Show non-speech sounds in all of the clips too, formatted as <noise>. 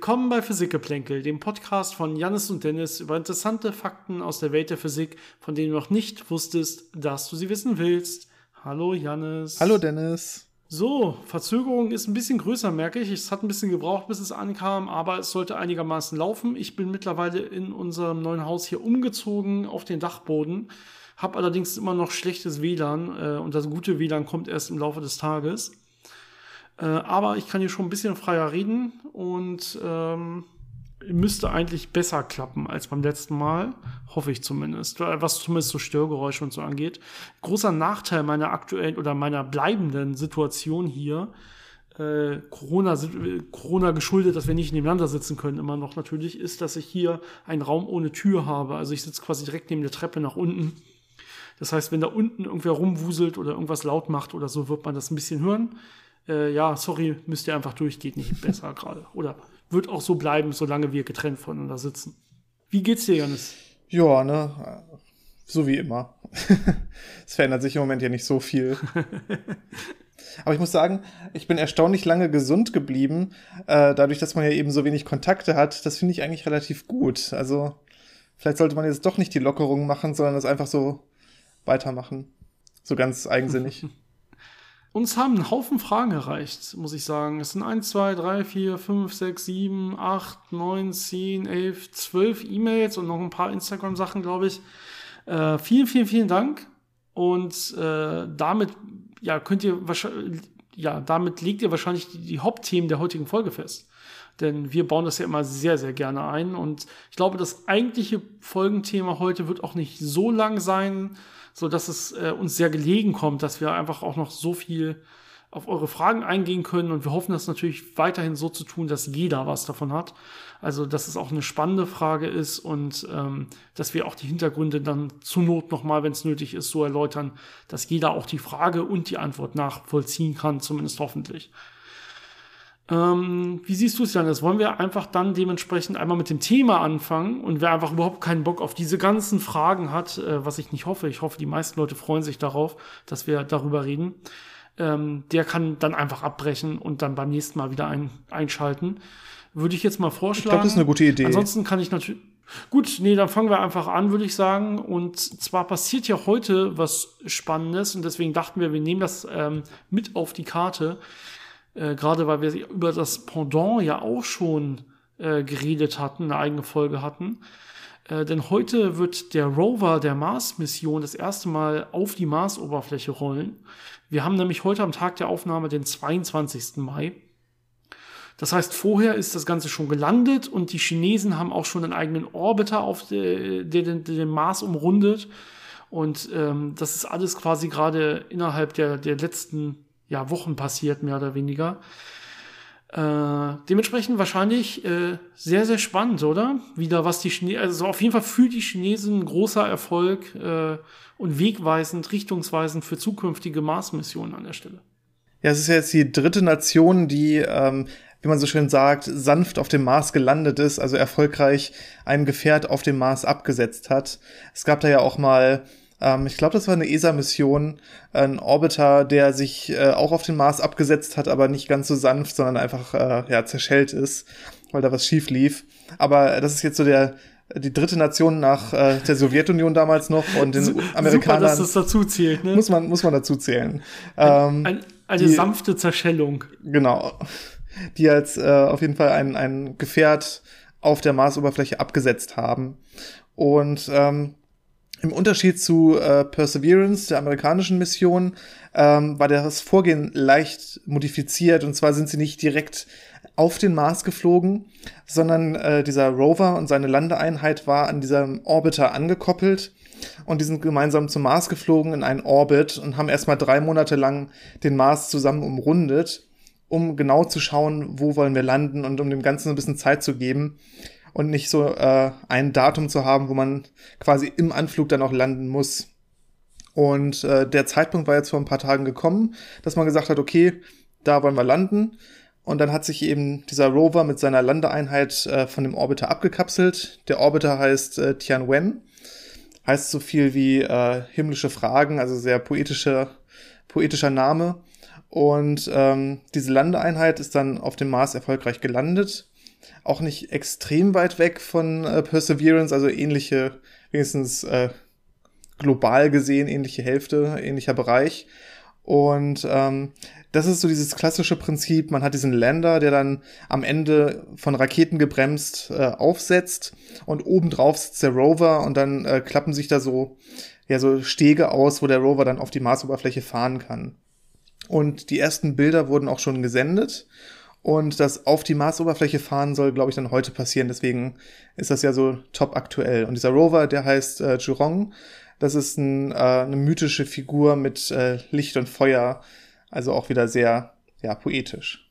Willkommen bei Physikgeplänkel, dem Podcast von Jannis und Dennis über interessante Fakten aus der Welt der Physik, von denen du noch nicht wusstest, dass du sie wissen willst. Hallo Jannis. Hallo Dennis. So, Verzögerung ist ein bisschen größer, merke ich. Es hat ein bisschen gebraucht, bis es ankam, aber es sollte einigermaßen laufen. Ich bin mittlerweile in unserem neuen Haus hier umgezogen auf den Dachboden, habe allerdings immer noch schlechtes WLAN äh, und das gute WLAN kommt erst im Laufe des Tages. Äh, aber ich kann hier schon ein bisschen freier reden und ähm, müsste eigentlich besser klappen als beim letzten Mal. Hoffe ich zumindest. Was zumindest so Störgeräusche und so angeht. Großer Nachteil meiner aktuellen oder meiner bleibenden Situation hier. Äh, Corona, Corona geschuldet, dass wir nicht nebeneinander sitzen können, immer noch natürlich, ist, dass ich hier einen Raum ohne Tür habe. Also ich sitze quasi direkt neben der Treppe nach unten. Das heißt, wenn da unten irgendwer rumwuselt oder irgendwas laut macht oder so, wird man das ein bisschen hören äh, ja, sorry, müsst ihr einfach durch, geht nicht besser gerade. Oder wird auch so bleiben, solange wir getrennt voneinander sitzen. Wie geht's dir, Janis? Ja, ne, so wie immer. <laughs> es verändert sich im Moment ja nicht so viel. <laughs> Aber ich muss sagen, ich bin erstaunlich lange gesund geblieben, äh, dadurch, dass man ja eben so wenig Kontakte hat. Das finde ich eigentlich relativ gut. Also vielleicht sollte man jetzt doch nicht die Lockerung machen, sondern das einfach so weitermachen. So ganz eigensinnig. <laughs> Uns haben einen Haufen Fragen erreicht, muss ich sagen. Es sind 1, 2, 3, 4, 5, 6, 7, 8, 9, 10, 11, 12 E-Mails und noch ein paar Instagram-Sachen, glaube ich. Äh, vielen, vielen, vielen Dank. Und äh, damit ja, könnt ihr wahrscheinlich, ja, damit legt ihr wahrscheinlich die, die Hauptthemen der heutigen Folge fest. Denn wir bauen das ja immer sehr, sehr gerne ein. Und ich glaube, das eigentliche Folgenthema heute wird auch nicht so lang sein so dass es äh, uns sehr gelegen kommt, dass wir einfach auch noch so viel auf eure Fragen eingehen können und wir hoffen das natürlich weiterhin so zu tun, dass jeder was davon hat. Also dass es auch eine spannende Frage ist und ähm, dass wir auch die Hintergründe dann zur Not nochmal, wenn es nötig ist, so erläutern, dass jeder auch die Frage und die Antwort nachvollziehen kann, zumindest hoffentlich. Ähm, wie siehst du es, Janis? Wollen wir einfach dann dementsprechend einmal mit dem Thema anfangen und wer einfach überhaupt keinen Bock auf diese ganzen Fragen hat, äh, was ich nicht hoffe, ich hoffe, die meisten Leute freuen sich darauf, dass wir darüber reden, ähm, der kann dann einfach abbrechen und dann beim nächsten Mal wieder ein, einschalten. Würde ich jetzt mal vorschlagen. Ich glaube, das ist eine gute Idee. Ansonsten kann ich natürlich. Gut, nee, dann fangen wir einfach an, würde ich sagen. Und zwar passiert ja heute was Spannendes und deswegen dachten wir, wir nehmen das ähm, mit auf die Karte. Äh, gerade weil wir über das Pendant ja auch schon äh, geredet hatten, eine eigene Folge hatten. Äh, denn heute wird der Rover der Mars-Mission das erste Mal auf die Marsoberfläche rollen. Wir haben nämlich heute am Tag der Aufnahme den 22. Mai. Das heißt, vorher ist das Ganze schon gelandet und die Chinesen haben auch schon einen eigenen Orbiter auf den, den, den Mars umrundet. Und ähm, das ist alles quasi gerade innerhalb der, der letzten ja, Wochen passiert, mehr oder weniger. Äh, dementsprechend wahrscheinlich äh, sehr, sehr spannend, oder? Wieder was die Chinesen, also auf jeden Fall für die Chinesen großer Erfolg äh, und wegweisend, richtungsweisend für zukünftige Mars-Missionen an der Stelle. Ja, es ist ja jetzt die dritte Nation, die, ähm, wie man so schön sagt, sanft auf dem Mars gelandet ist, also erfolgreich ein Gefährt auf dem Mars abgesetzt hat. Es gab da ja auch mal ähm, ich glaube, das war eine ESA-Mission, ein Orbiter, der sich äh, auch auf den Mars abgesetzt hat, aber nicht ganz so sanft, sondern einfach äh, ja zerschellt ist, weil da was schief lief. Aber das ist jetzt so der die dritte Nation nach äh, der Sowjetunion damals noch und den Amerikanern. Super, dass das dazu zählt, ne? Muss man, muss man dazu zählen. Ähm, ein, eine die, sanfte Zerschellung. Genau. Die als äh, auf jeden Fall ein, ein Gefährt auf der Marsoberfläche abgesetzt haben. Und ähm, im Unterschied zu äh, Perseverance, der amerikanischen Mission, ähm, war das Vorgehen leicht modifiziert. Und zwar sind sie nicht direkt auf den Mars geflogen, sondern äh, dieser Rover und seine Landeeinheit war an diesem Orbiter angekoppelt. Und die sind gemeinsam zum Mars geflogen in einen Orbit und haben erstmal drei Monate lang den Mars zusammen umrundet, um genau zu schauen, wo wollen wir landen und um dem Ganzen ein bisschen Zeit zu geben und nicht so äh, ein Datum zu haben, wo man quasi im Anflug dann auch landen muss. Und äh, der Zeitpunkt war jetzt vor ein paar Tagen gekommen, dass man gesagt hat, okay, da wollen wir landen. Und dann hat sich eben dieser Rover mit seiner Landeeinheit äh, von dem Orbiter abgekapselt. Der Orbiter heißt äh, Tianwen, heißt so viel wie äh, himmlische Fragen, also sehr poetischer, poetischer Name. Und ähm, diese Landeeinheit ist dann auf dem Mars erfolgreich gelandet auch nicht extrem weit weg von äh, Perseverance, also ähnliche, wenigstens äh, global gesehen, ähnliche Hälfte, ähnlicher Bereich. Und ähm, das ist so dieses klassische Prinzip, man hat diesen Lander, der dann am Ende von Raketen gebremst äh, aufsetzt und obendrauf sitzt der Rover und dann äh, klappen sich da so, ja, so Stege aus, wo der Rover dann auf die Marsoberfläche fahren kann. Und die ersten Bilder wurden auch schon gesendet. Und das auf die Marsoberfläche fahren soll, glaube ich, dann heute passieren. Deswegen ist das ja so top aktuell. Und dieser Rover, der heißt äh, Jurong. Das ist ein, äh, eine mythische Figur mit äh, Licht und Feuer. Also auch wieder sehr, ja, poetisch.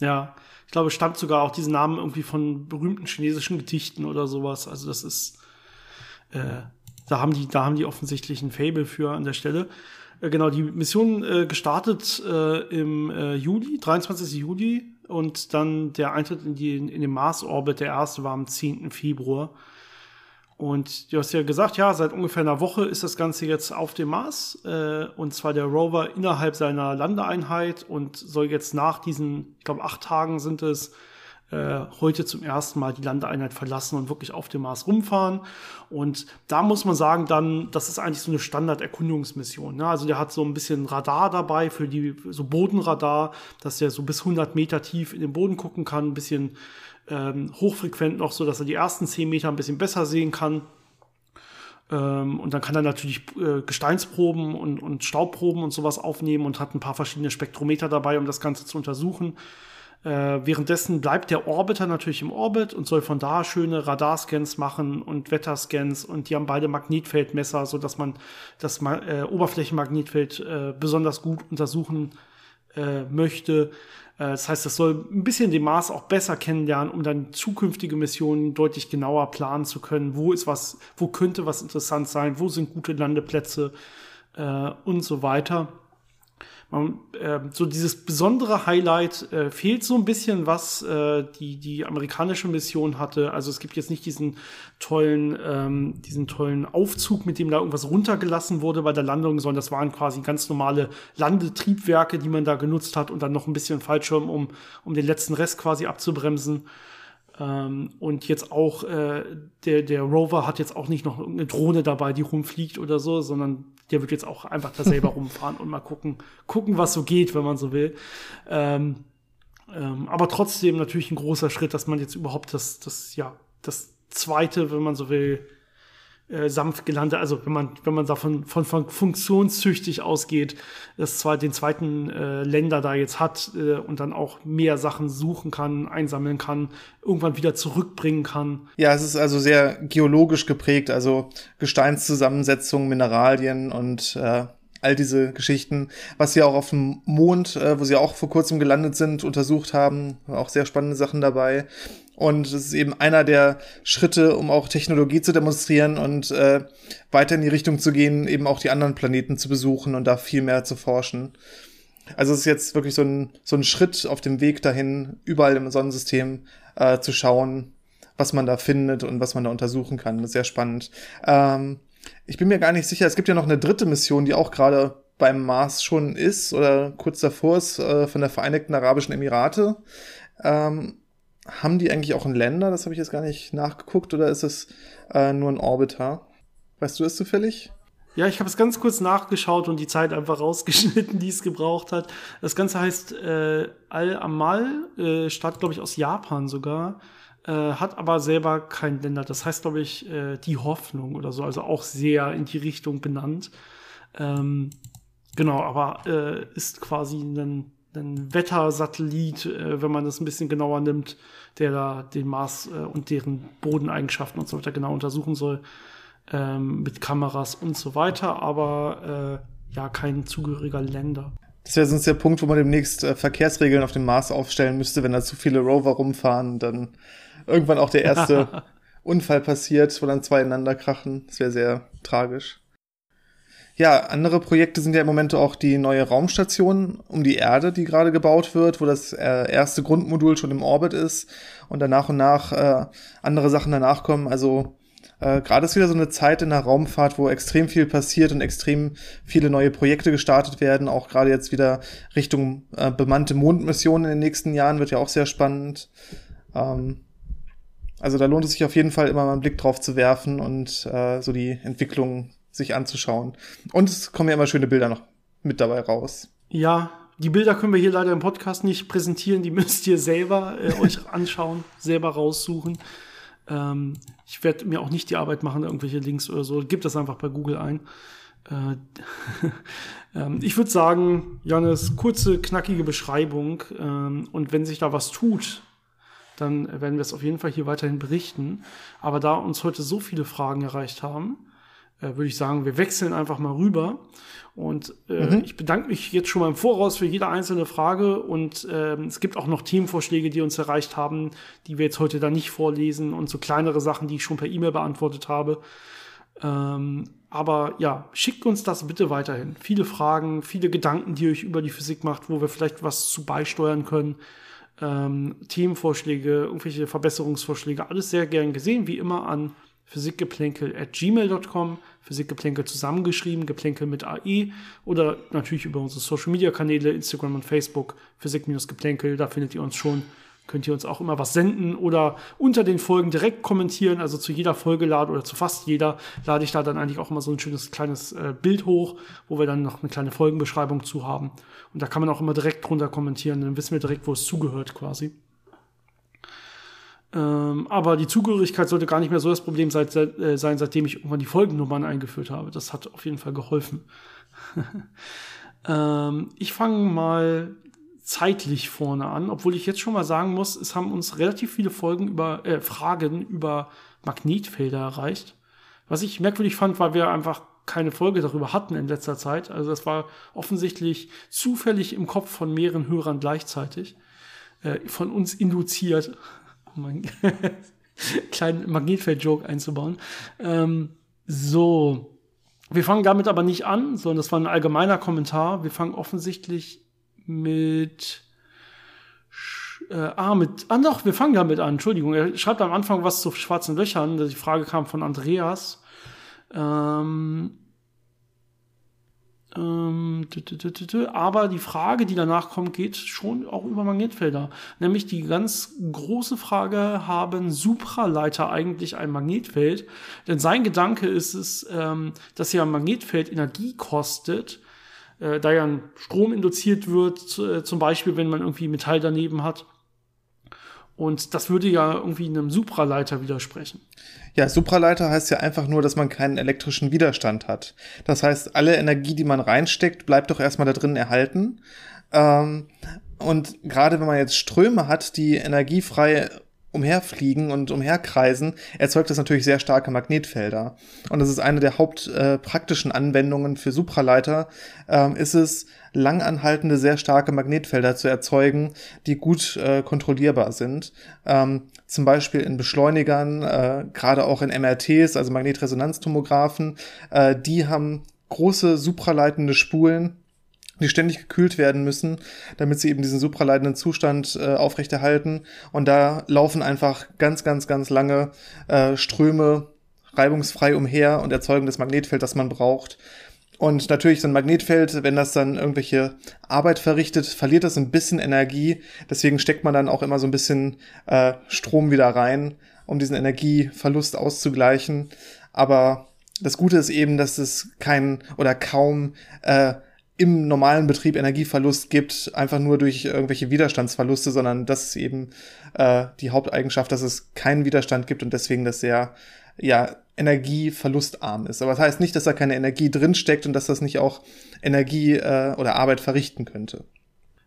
Ja, ich glaube, stammt sogar auch diesen Namen irgendwie von berühmten chinesischen Gedichten oder sowas. Also das ist, äh, da haben die, da haben die offensichtlich ein Fable für an der Stelle. Äh, genau, die Mission äh, gestartet äh, im äh, Juli, 23. Juli und dann der Eintritt in, die, in den Mars-Orbit, der erste war am 10. Februar. Und du hast ja gesagt, ja, seit ungefähr einer Woche ist das Ganze jetzt auf dem Mars. Äh, und zwar der Rover innerhalb seiner Landeeinheit und soll jetzt nach diesen, ich glaube, acht Tagen sind es, heute zum ersten Mal die Landeeinheit verlassen und wirklich auf dem Mars rumfahren. Und da muss man sagen, dann, das ist eigentlich so eine Standard-Erkundungsmission. Ne? Also der hat so ein bisschen Radar dabei für die, so Bodenradar, dass der so bis 100 Meter tief in den Boden gucken kann, ein bisschen ähm, hochfrequent noch, so dass er die ersten 10 Meter ein bisschen besser sehen kann. Ähm, und dann kann er natürlich äh, Gesteinsproben und, und Staubproben und sowas aufnehmen und hat ein paar verschiedene Spektrometer dabei, um das Ganze zu untersuchen. Äh, währenddessen bleibt der Orbiter natürlich im Orbit und soll von da schöne Radarscans machen und Wetterscans und die haben beide Magnetfeldmesser, so dass man das äh, Oberflächenmagnetfeld äh, besonders gut untersuchen äh, möchte. Äh, das heißt, das soll ein bisschen den Mars auch besser kennenlernen, um dann zukünftige Missionen deutlich genauer planen zu können. Wo ist was, wo könnte was interessant sein, wo sind gute Landeplätze äh, und so weiter man, äh, so dieses besondere Highlight äh, fehlt so ein bisschen, was äh, die, die amerikanische Mission hatte. Also es gibt jetzt nicht diesen tollen, ähm, diesen tollen Aufzug, mit dem da irgendwas runtergelassen wurde bei der Landung, sondern das waren quasi ganz normale Landetriebwerke, die man da genutzt hat und dann noch ein bisschen Fallschirm, um, um den letzten Rest quasi abzubremsen. Ähm, und jetzt auch, äh, der, der Rover hat jetzt auch nicht noch eine Drohne dabei, die rumfliegt oder so, sondern der wird jetzt auch einfach da selber <laughs> rumfahren und mal gucken, gucken, was so geht, wenn man so will. Ähm, ähm, aber trotzdem natürlich ein großer Schritt, dass man jetzt überhaupt das, das, ja, das zweite, wenn man so will, äh, sanft gelandet, also wenn man, wenn man davon von, von funktionstüchtig ausgeht, das zwar den zweiten äh, Länder da jetzt hat äh, und dann auch mehr Sachen suchen kann, einsammeln kann, irgendwann wieder zurückbringen kann. Ja, es ist also sehr geologisch geprägt, also Gesteinszusammensetzung, Mineralien und äh, all diese Geschichten, was sie auch auf dem Mond, äh, wo sie auch vor kurzem gelandet sind, untersucht haben, auch sehr spannende Sachen dabei. Und es ist eben einer der Schritte, um auch Technologie zu demonstrieren und äh, weiter in die Richtung zu gehen, eben auch die anderen Planeten zu besuchen und da viel mehr zu forschen. Also es ist jetzt wirklich so ein, so ein Schritt auf dem Weg dahin, überall im Sonnensystem äh, zu schauen, was man da findet und was man da untersuchen kann. Das ist sehr spannend. Ähm, ich bin mir gar nicht sicher, es gibt ja noch eine dritte Mission, die auch gerade beim Mars schon ist oder kurz davor ist, äh, von der Vereinigten Arabischen Emirate. Ähm, haben die eigentlich auch ein Länder? Das habe ich jetzt gar nicht nachgeguckt. Oder ist es äh, nur ein Orbiter? Weißt du es zufällig? Ja, ich habe es ganz kurz nachgeschaut und die Zeit einfach rausgeschnitten, <laughs> die es gebraucht hat. Das Ganze heißt äh, Al-Amal, äh, Stadt, glaube ich, aus Japan sogar, äh, hat aber selber kein Länder. Das heißt, glaube ich, äh, die Hoffnung oder so, also auch sehr in die Richtung benannt. Ähm, genau, aber äh, ist quasi ein ein Wettersatellit, äh, wenn man das ein bisschen genauer nimmt, der da den Mars äh, und deren Bodeneigenschaften und so weiter genau untersuchen soll, ähm, mit Kameras und so weiter, aber äh, ja, kein zugehöriger Länder. Das wäre sonst der Punkt, wo man demnächst äh, Verkehrsregeln auf dem Mars aufstellen müsste, wenn da zu viele Rover rumfahren, dann irgendwann auch der erste <laughs> Unfall passiert, wo dann zwei ineinander krachen. Das wäre sehr tragisch. Ja, andere Projekte sind ja im Moment auch die neue Raumstation um die Erde, die gerade gebaut wird, wo das äh, erste Grundmodul schon im Orbit ist und dann nach und nach äh, andere Sachen danach kommen. Also äh, gerade ist wieder so eine Zeit in der Raumfahrt, wo extrem viel passiert und extrem viele neue Projekte gestartet werden. Auch gerade jetzt wieder Richtung bemannte Mondmissionen in den nächsten Jahren wird ja auch sehr spannend. Ähm, also da lohnt es sich auf jeden Fall immer mal einen Blick drauf zu werfen und so die Entwicklung sich anzuschauen. Und es kommen ja immer schöne Bilder noch mit dabei raus. Ja, die Bilder können wir hier leider im Podcast nicht präsentieren, die <laughs> müsst ihr selber äh, euch anschauen, selber raussuchen. Ähm, ich werde mir auch nicht die Arbeit machen, irgendwelche Links oder so. Gebt das einfach bei Google ein. Äh, <laughs> ähm, ich würde sagen, Janis, kurze, knackige Beschreibung. Ähm, und wenn sich da was tut, dann werden wir es auf jeden Fall hier weiterhin berichten. Aber da uns heute so viele Fragen erreicht haben, würde ich sagen, wir wechseln einfach mal rüber. Und äh, mhm. ich bedanke mich jetzt schon mal im Voraus für jede einzelne Frage. Und äh, es gibt auch noch Themenvorschläge, die uns erreicht haben, die wir jetzt heute da nicht vorlesen und so kleinere Sachen, die ich schon per E-Mail beantwortet habe. Ähm, aber ja, schickt uns das bitte weiterhin. Viele Fragen, viele Gedanken, die ihr euch über die Physik macht, wo wir vielleicht was zu beisteuern können. Ähm, Themenvorschläge, irgendwelche Verbesserungsvorschläge, alles sehr gern gesehen, wie immer an physikgeplänkel at gmail.com, Physikgeplänkel zusammengeschrieben, Geplänkel mit AE oder natürlich über unsere Social Media Kanäle, Instagram und Facebook, Physik-Geplänkel, da findet ihr uns schon könnt ihr uns auch immer was senden oder unter den Folgen direkt kommentieren. Also zu jeder Folge lade oder zu fast jeder lade ich da dann eigentlich auch immer so ein schönes kleines äh, Bild hoch, wo wir dann noch eine kleine Folgenbeschreibung zu haben. Und da kann man auch immer direkt drunter kommentieren, dann wissen wir direkt, wo es zugehört quasi. Ähm, aber die Zugehörigkeit sollte gar nicht mehr so das Problem sein, äh, sein, seitdem ich irgendwann die Folgennummern eingeführt habe. Das hat auf jeden Fall geholfen. <laughs> ähm, ich fange mal zeitlich vorne an, obwohl ich jetzt schon mal sagen muss, es haben uns relativ viele Folgen über äh, Fragen über Magnetfelder erreicht. Was ich merkwürdig fand, weil wir einfach keine Folge darüber hatten in letzter Zeit. Also das war offensichtlich zufällig im Kopf von mehreren Hörern gleichzeitig. Äh, von uns induziert. Um einen <laughs> kleinen Magnetfeld-Joke einzubauen. Ähm, so. Wir fangen damit aber nicht an, sondern das war ein allgemeiner Kommentar. Wir fangen offensichtlich mit äh, ah, mit, ah doch, wir fangen damit an, Entschuldigung. Er schreibt am Anfang was zu schwarzen Löchern. Die Frage kam von Andreas. Ähm, aber die Frage, die danach kommt, geht schon auch über Magnetfelder. Nämlich die ganz große Frage, haben Supraleiter eigentlich ein Magnetfeld? Denn sein Gedanke ist es, ähm, dass ja ein Magnetfeld Energie kostet äh, da ja ein Strom induziert wird, äh, zum Beispiel, wenn man irgendwie Metall daneben hat. Und das würde ja irgendwie einem Supraleiter widersprechen. Ja, Supraleiter heißt ja einfach nur, dass man keinen elektrischen Widerstand hat. Das heißt, alle Energie, die man reinsteckt, bleibt doch erstmal da drin erhalten. Ähm, und gerade wenn man jetzt Ströme hat, die energiefrei umherfliegen und umherkreisen, erzeugt das natürlich sehr starke Magnetfelder. Und das ist eine der hauptpraktischen äh, Anwendungen für Supraleiter, ähm, ist es, langanhaltende, sehr starke Magnetfelder zu erzeugen, die gut äh, kontrollierbar sind. Ähm, zum Beispiel in Beschleunigern, äh, gerade auch in MRTs, also Magnetresonanztomographen, äh, die haben große supraleitende Spulen, die ständig gekühlt werden müssen, damit sie eben diesen supraleitenden Zustand äh, aufrechterhalten. Und da laufen einfach ganz, ganz, ganz lange äh, Ströme reibungsfrei umher und erzeugen das Magnetfeld, das man braucht. Und natürlich so ein Magnetfeld, wenn das dann irgendwelche Arbeit verrichtet, verliert das ein bisschen Energie. Deswegen steckt man dann auch immer so ein bisschen äh, Strom wieder rein, um diesen Energieverlust auszugleichen. Aber das Gute ist eben, dass es kein oder kaum äh, im normalen Betrieb Energieverlust gibt, einfach nur durch irgendwelche Widerstandsverluste, sondern das ist eben äh, die Haupteigenschaft, dass es keinen Widerstand gibt und deswegen das sehr ja, energieverlustarm ist. Aber das heißt nicht, dass da keine Energie drinsteckt und dass das nicht auch Energie äh, oder Arbeit verrichten könnte.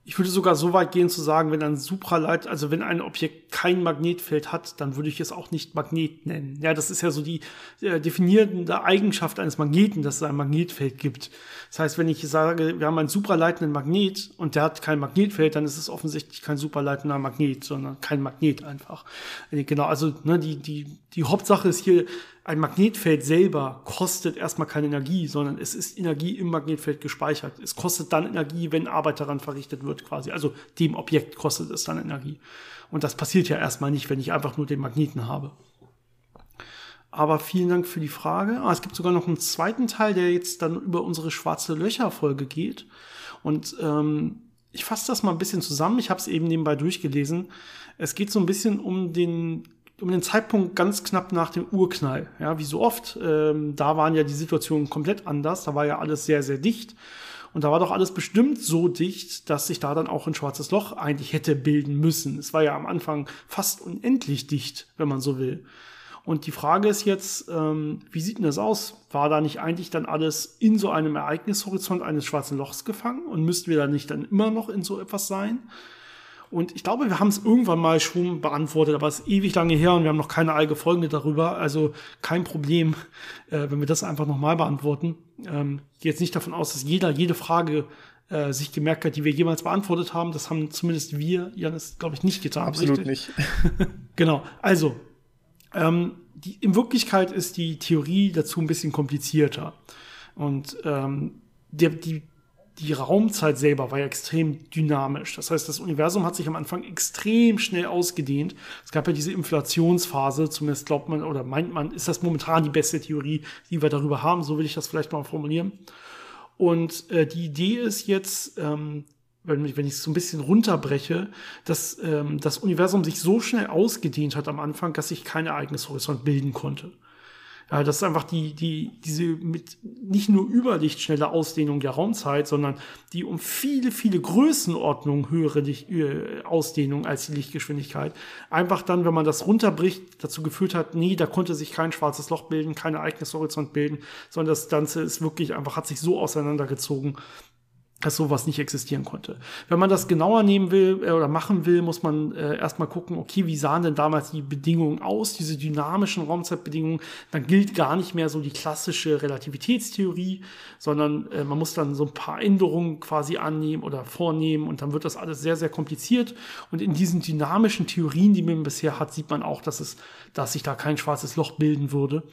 Ich würde sogar so weit gehen zu sagen, wenn ein Supraleit, also wenn ein Objekt kein Magnetfeld hat, dann würde ich es auch nicht Magnet nennen. Ja, das ist ja so die äh, definierende Eigenschaft eines Magneten, dass es ein Magnetfeld gibt. Das heißt, wenn ich sage, wir haben einen supraleitenden Magnet und der hat kein Magnetfeld, dann ist es offensichtlich kein supraleitender Magnet, sondern kein Magnet einfach. Äh, genau, also ne, die, die, die Hauptsache ist hier, ein Magnetfeld selber kostet erstmal keine Energie, sondern es ist Energie im Magnetfeld gespeichert. Es kostet dann Energie, wenn Arbeit daran verrichtet wird, quasi. Also dem Objekt kostet es dann Energie. Und das passiert ja erstmal nicht, wenn ich einfach nur den Magneten habe. Aber vielen Dank für die Frage. Ah, es gibt sogar noch einen zweiten Teil, der jetzt dann über unsere schwarze Löcher-Folge geht. Und ähm, ich fasse das mal ein bisschen zusammen. Ich habe es eben nebenbei durchgelesen. Es geht so ein bisschen um den um den Zeitpunkt ganz knapp nach dem Urknall. Ja, wie so oft, ähm, da waren ja die Situationen komplett anders. Da war ja alles sehr, sehr dicht. Und da war doch alles bestimmt so dicht, dass sich da dann auch ein schwarzes Loch eigentlich hätte bilden müssen. Es war ja am Anfang fast unendlich dicht, wenn man so will. Und die Frage ist jetzt, ähm, wie sieht denn das aus? War da nicht eigentlich dann alles in so einem Ereignishorizont eines schwarzen Lochs gefangen? Und müssten wir da nicht dann immer noch in so etwas sein? Und ich glaube, wir haben es irgendwann mal schon beantwortet, aber es ist ewig lange her und wir haben noch keine eigene Folge darüber. Also kein Problem, äh, wenn wir das einfach nochmal beantworten. Ähm, gehe jetzt nicht davon aus, dass jeder jede Frage äh, sich gemerkt hat, die wir jemals beantwortet haben. Das haben zumindest wir, Janis, glaube ich, nicht getan. Absolut richtig? nicht. <laughs> genau. Also, ähm, die, in Wirklichkeit ist die Theorie dazu ein bisschen komplizierter. Und ähm, der, die die Raumzeit selber war ja extrem dynamisch. Das heißt, das Universum hat sich am Anfang extrem schnell ausgedehnt. Es gab ja diese Inflationsphase, zumindest glaubt man oder meint man, ist das momentan die beste Theorie, die wir darüber haben. So will ich das vielleicht mal formulieren. Und äh, die Idee ist jetzt, ähm, wenn, ich es so ein bisschen runterbreche, dass ähm, das Universum sich so schnell ausgedehnt hat am Anfang, dass sich kein Ereignishorizont bilden konnte. Ja, das ist einfach die, die, diese mit nicht nur überlichtschnelle Ausdehnung der Raumzeit, sondern die um viele, viele Größenordnungen höhere Licht, äh, Ausdehnung als die Lichtgeschwindigkeit. Einfach dann, wenn man das runterbricht, dazu geführt hat, nee, da konnte sich kein schwarzes Loch bilden, kein Ereignishorizont bilden, sondern das Ganze ist wirklich einfach, hat sich so auseinandergezogen, dass sowas nicht existieren konnte. Wenn man das genauer nehmen will äh, oder machen will, muss man äh, erstmal gucken, okay, wie sahen denn damals die Bedingungen aus, diese dynamischen Raumzeitbedingungen. Dann gilt gar nicht mehr so die klassische Relativitätstheorie, sondern äh, man muss dann so ein paar Änderungen quasi annehmen oder vornehmen und dann wird das alles sehr, sehr kompliziert. Und in diesen dynamischen Theorien, die man bisher hat, sieht man auch, dass es, dass sich da kein schwarzes Loch bilden würde.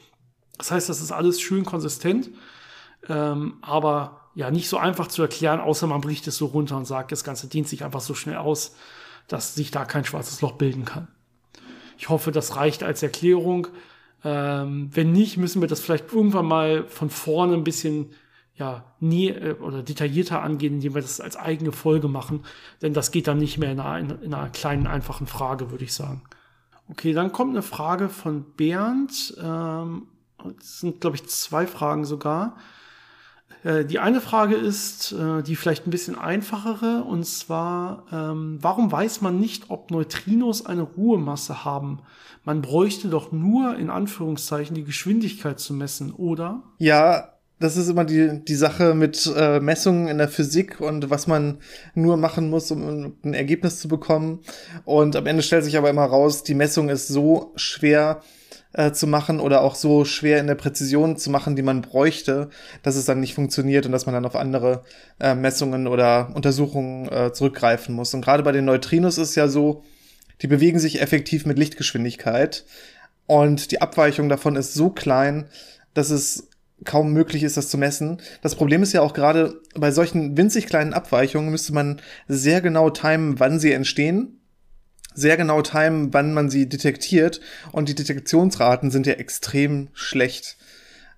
Das heißt, das ist alles schön konsistent, ähm, aber ja nicht so einfach zu erklären, außer man bricht es so runter und sagt, das Ganze dehnt sich einfach so schnell aus, dass sich da kein schwarzes Loch bilden kann. Ich hoffe, das reicht als Erklärung. Ähm, wenn nicht, müssen wir das vielleicht irgendwann mal von vorne ein bisschen ja, nie äh, oder detaillierter angehen, indem wir das als eigene Folge machen. Denn das geht dann nicht mehr in einer, in einer kleinen, einfachen Frage, würde ich sagen. Okay, dann kommt eine Frage von Bernd. Ähm, es sind, glaube ich, zwei Fragen sogar. Äh, die eine Frage ist, äh, die vielleicht ein bisschen einfachere, und zwar, ähm, warum weiß man nicht, ob Neutrinos eine Ruhemasse haben? Man bräuchte doch nur, in Anführungszeichen, die Geschwindigkeit zu messen, oder? Ja, das ist immer die, die Sache mit äh, Messungen in der Physik und was man nur machen muss, um ein Ergebnis zu bekommen. Und am Ende stellt sich aber immer raus, die Messung ist so schwer, äh, zu machen oder auch so schwer in der Präzision zu machen, die man bräuchte, dass es dann nicht funktioniert und dass man dann auf andere äh, Messungen oder Untersuchungen äh, zurückgreifen muss. Und gerade bei den Neutrinos ist ja so, die bewegen sich effektiv mit Lichtgeschwindigkeit und die Abweichung davon ist so klein, dass es kaum möglich ist, das zu messen. Das Problem ist ja auch gerade bei solchen winzig kleinen Abweichungen müsste man sehr genau timen, wann sie entstehen sehr genau timen, wann man sie detektiert. Und die Detektionsraten sind ja extrem schlecht.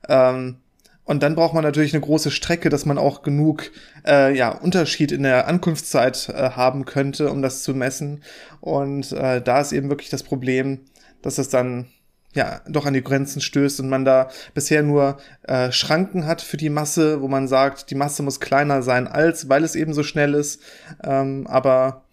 Ähm, und dann braucht man natürlich eine große Strecke, dass man auch genug äh, ja, Unterschied in der Ankunftszeit äh, haben könnte, um das zu messen. Und äh, da ist eben wirklich das Problem, dass es dann ja doch an die Grenzen stößt und man da bisher nur äh, Schranken hat für die Masse, wo man sagt, die Masse muss kleiner sein als, weil es eben so schnell ist. Ähm, aber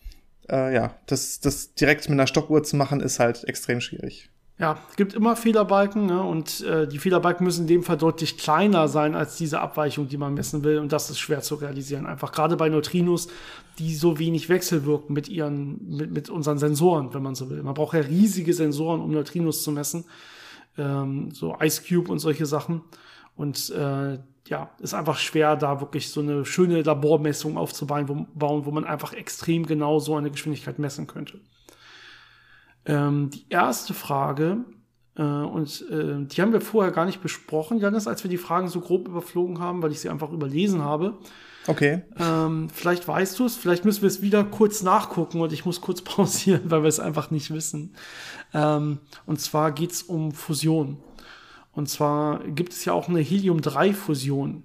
äh, ja, das, das direkt mit einer Stoppuhr zu machen, ist halt extrem schwierig. Ja, es gibt immer Fehlerbalken ne? und äh, die Fehlerbalken müssen in dem Fall deutlich kleiner sein als diese Abweichung, die man messen will. Und das ist schwer zu realisieren. Einfach gerade bei Neutrinos, die so wenig wechselwirken mit ihren, mit, mit unseren Sensoren, wenn man so will. Man braucht ja riesige Sensoren, um Neutrinos zu messen. Ähm, so Ice Cube und solche Sachen. Und äh, ja, ist einfach schwer, da wirklich so eine schöne Labormessung aufzubauen, wo, bauen, wo man einfach extrem genau so eine Geschwindigkeit messen könnte. Ähm, die erste Frage, äh, und äh, die haben wir vorher gar nicht besprochen, Janis, als wir die Fragen so grob überflogen haben, weil ich sie einfach überlesen habe. Okay. Ähm, vielleicht weißt du es, vielleicht müssen wir es wieder kurz nachgucken und ich muss kurz <laughs> pausieren, weil wir es einfach nicht wissen. Ähm, und zwar geht es um Fusion. Und zwar gibt es ja auch eine Helium-3-Fusion.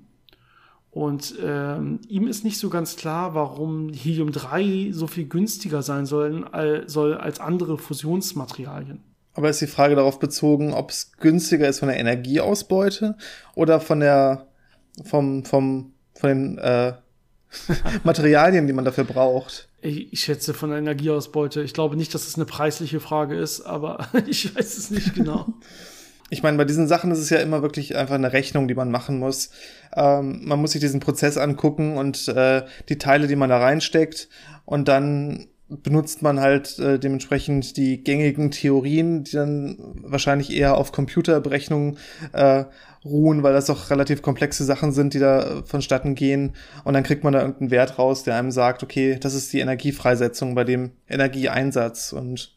Und ähm, ihm ist nicht so ganz klar, warum Helium-3 so viel günstiger sein sollen, soll als andere Fusionsmaterialien. Aber ist die Frage darauf bezogen, ob es günstiger ist von der Energieausbeute oder von der vom vom von den äh, <laughs> Materialien, die man dafür braucht? Ich, ich, schätze von der Energieausbeute. Ich glaube nicht, dass es eine preisliche Frage ist, aber <laughs> ich weiß es nicht genau. <laughs> Ich meine, bei diesen Sachen ist es ja immer wirklich einfach eine Rechnung, die man machen muss. Ähm, man muss sich diesen Prozess angucken und äh, die Teile, die man da reinsteckt und dann benutzt man halt äh, dementsprechend die gängigen Theorien, die dann wahrscheinlich eher auf Computerberechnungen äh, ruhen, weil das doch relativ komplexe Sachen sind, die da vonstatten gehen. Und dann kriegt man da irgendeinen Wert raus, der einem sagt, okay, das ist die Energiefreisetzung bei dem Energieeinsatz. Und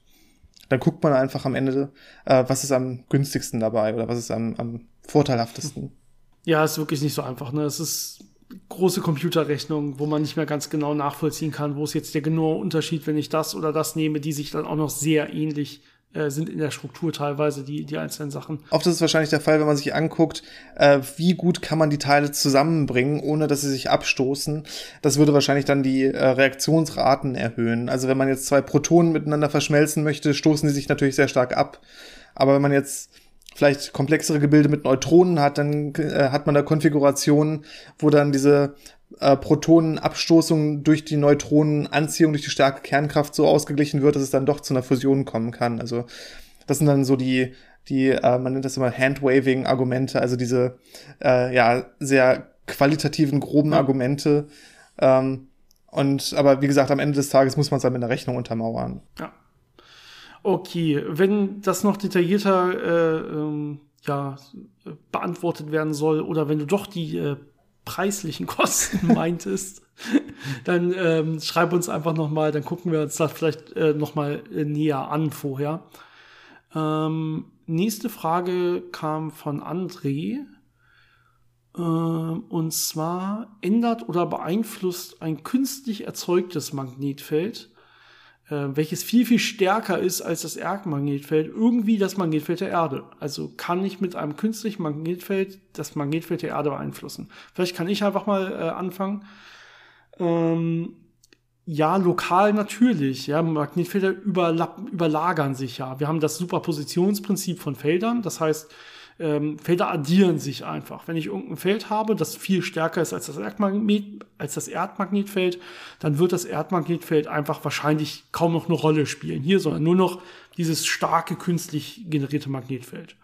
dann guckt man einfach am Ende, äh, was ist am günstigsten dabei oder was ist am, am vorteilhaftesten. Ja, ist wirklich nicht so einfach. Ne? Es ist große Computerrechnung, wo man nicht mehr ganz genau nachvollziehen kann, wo ist jetzt der genaue Unterschied, wenn ich das oder das nehme, die sich dann auch noch sehr ähnlich äh, sind in der Struktur teilweise, die, die einzelnen Sachen. Oft ist es wahrscheinlich der Fall, wenn man sich anguckt, äh, wie gut kann man die Teile zusammenbringen, ohne dass sie sich abstoßen. Das würde wahrscheinlich dann die äh, Reaktionsraten erhöhen. Also wenn man jetzt zwei Protonen miteinander verschmelzen möchte, stoßen die sich natürlich sehr stark ab. Aber wenn man jetzt vielleicht komplexere Gebilde mit Neutronen hat, dann äh, hat man da Konfigurationen, wo dann diese äh, Protonenabstoßung durch die Neutronenanziehung, durch die starke Kernkraft so ausgeglichen wird, dass es dann doch zu einer Fusion kommen kann. Also das sind dann so die, die, äh, man nennt das immer Handwaving-Argumente, also diese äh, ja sehr qualitativen, groben ja. Argumente. Ähm, und aber wie gesagt, am Ende des Tages muss man es dann mit einer Rechnung untermauern. Ja. Okay, wenn das noch detaillierter äh, ähm, ja, beantwortet werden soll oder wenn du doch die äh, preislichen <laughs> Kosten meintest, dann ähm, schreib uns einfach noch mal, dann gucken wir uns das vielleicht äh, noch mal äh, näher an vorher. Ähm, nächste Frage kam von André. Äh, und zwar ändert oder beeinflusst ein künstlich erzeugtes Magnetfeld äh, welches viel, viel stärker ist als das Erdmagnetfeld, irgendwie das Magnetfeld der Erde. Also kann ich mit einem künstlichen Magnetfeld das Magnetfeld der Erde beeinflussen. Vielleicht kann ich einfach mal äh, anfangen. Ähm, ja, lokal natürlich. Ja, Magnetfelder überlagern sich ja. Wir haben das Superpositionsprinzip von Feldern. Das heißt, ähm, Felder addieren sich einfach. Wenn ich irgendein Feld habe, das viel stärker ist als das, Erdmagnet, als das Erdmagnetfeld, dann wird das Erdmagnetfeld einfach wahrscheinlich kaum noch eine Rolle spielen hier, sondern nur noch dieses starke künstlich generierte Magnetfeld.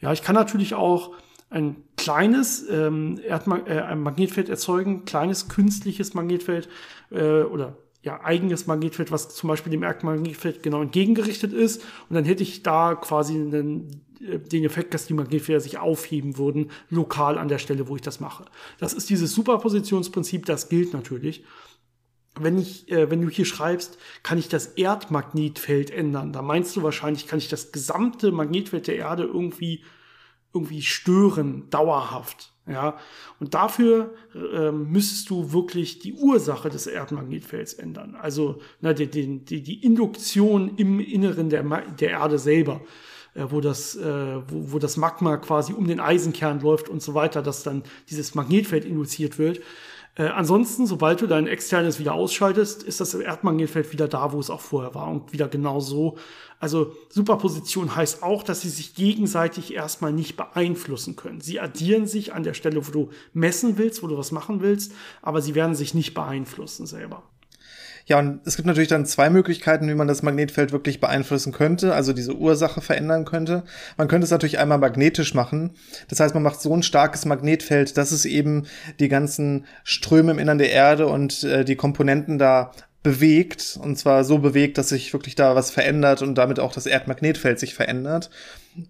Ja, ich kann natürlich auch ein kleines ähm, Erdmag äh, ein Magnetfeld erzeugen, kleines künstliches Magnetfeld äh, oder ja, eigenes Magnetfeld, was zum Beispiel dem Erdmagnetfeld genau entgegengerichtet ist. Und dann hätte ich da quasi einen, äh, den Effekt, dass die Magnetfelder sich aufheben würden, lokal an der Stelle, wo ich das mache. Das ist dieses Superpositionsprinzip, das gilt natürlich. Wenn ich, äh, wenn du hier schreibst, kann ich das Erdmagnetfeld ändern, da meinst du wahrscheinlich, kann ich das gesamte Magnetfeld der Erde irgendwie, irgendwie stören, dauerhaft. Ja, und dafür ähm, müsstest du wirklich die Ursache des Erdmagnetfelds ändern. Also na, die, die, die Induktion im Inneren der, der Erde selber, äh, wo, das, äh, wo, wo das Magma quasi um den Eisenkern läuft und so weiter, dass dann dieses Magnetfeld induziert wird. Äh, ansonsten, sobald du dein externes wieder ausschaltest, ist das Erdmagnetfeld wieder da, wo es auch vorher war und wieder genau so. Also Superposition heißt auch, dass sie sich gegenseitig erstmal nicht beeinflussen können. Sie addieren sich an der Stelle, wo du messen willst, wo du was machen willst, aber sie werden sich nicht beeinflussen selber. Ja, und es gibt natürlich dann zwei Möglichkeiten, wie man das Magnetfeld wirklich beeinflussen könnte, also diese Ursache verändern könnte. Man könnte es natürlich einmal magnetisch machen. Das heißt, man macht so ein starkes Magnetfeld, dass es eben die ganzen Ströme im Innern der Erde und äh, die Komponenten da bewegt und zwar so bewegt, dass sich wirklich da was verändert und damit auch das Erdmagnetfeld sich verändert.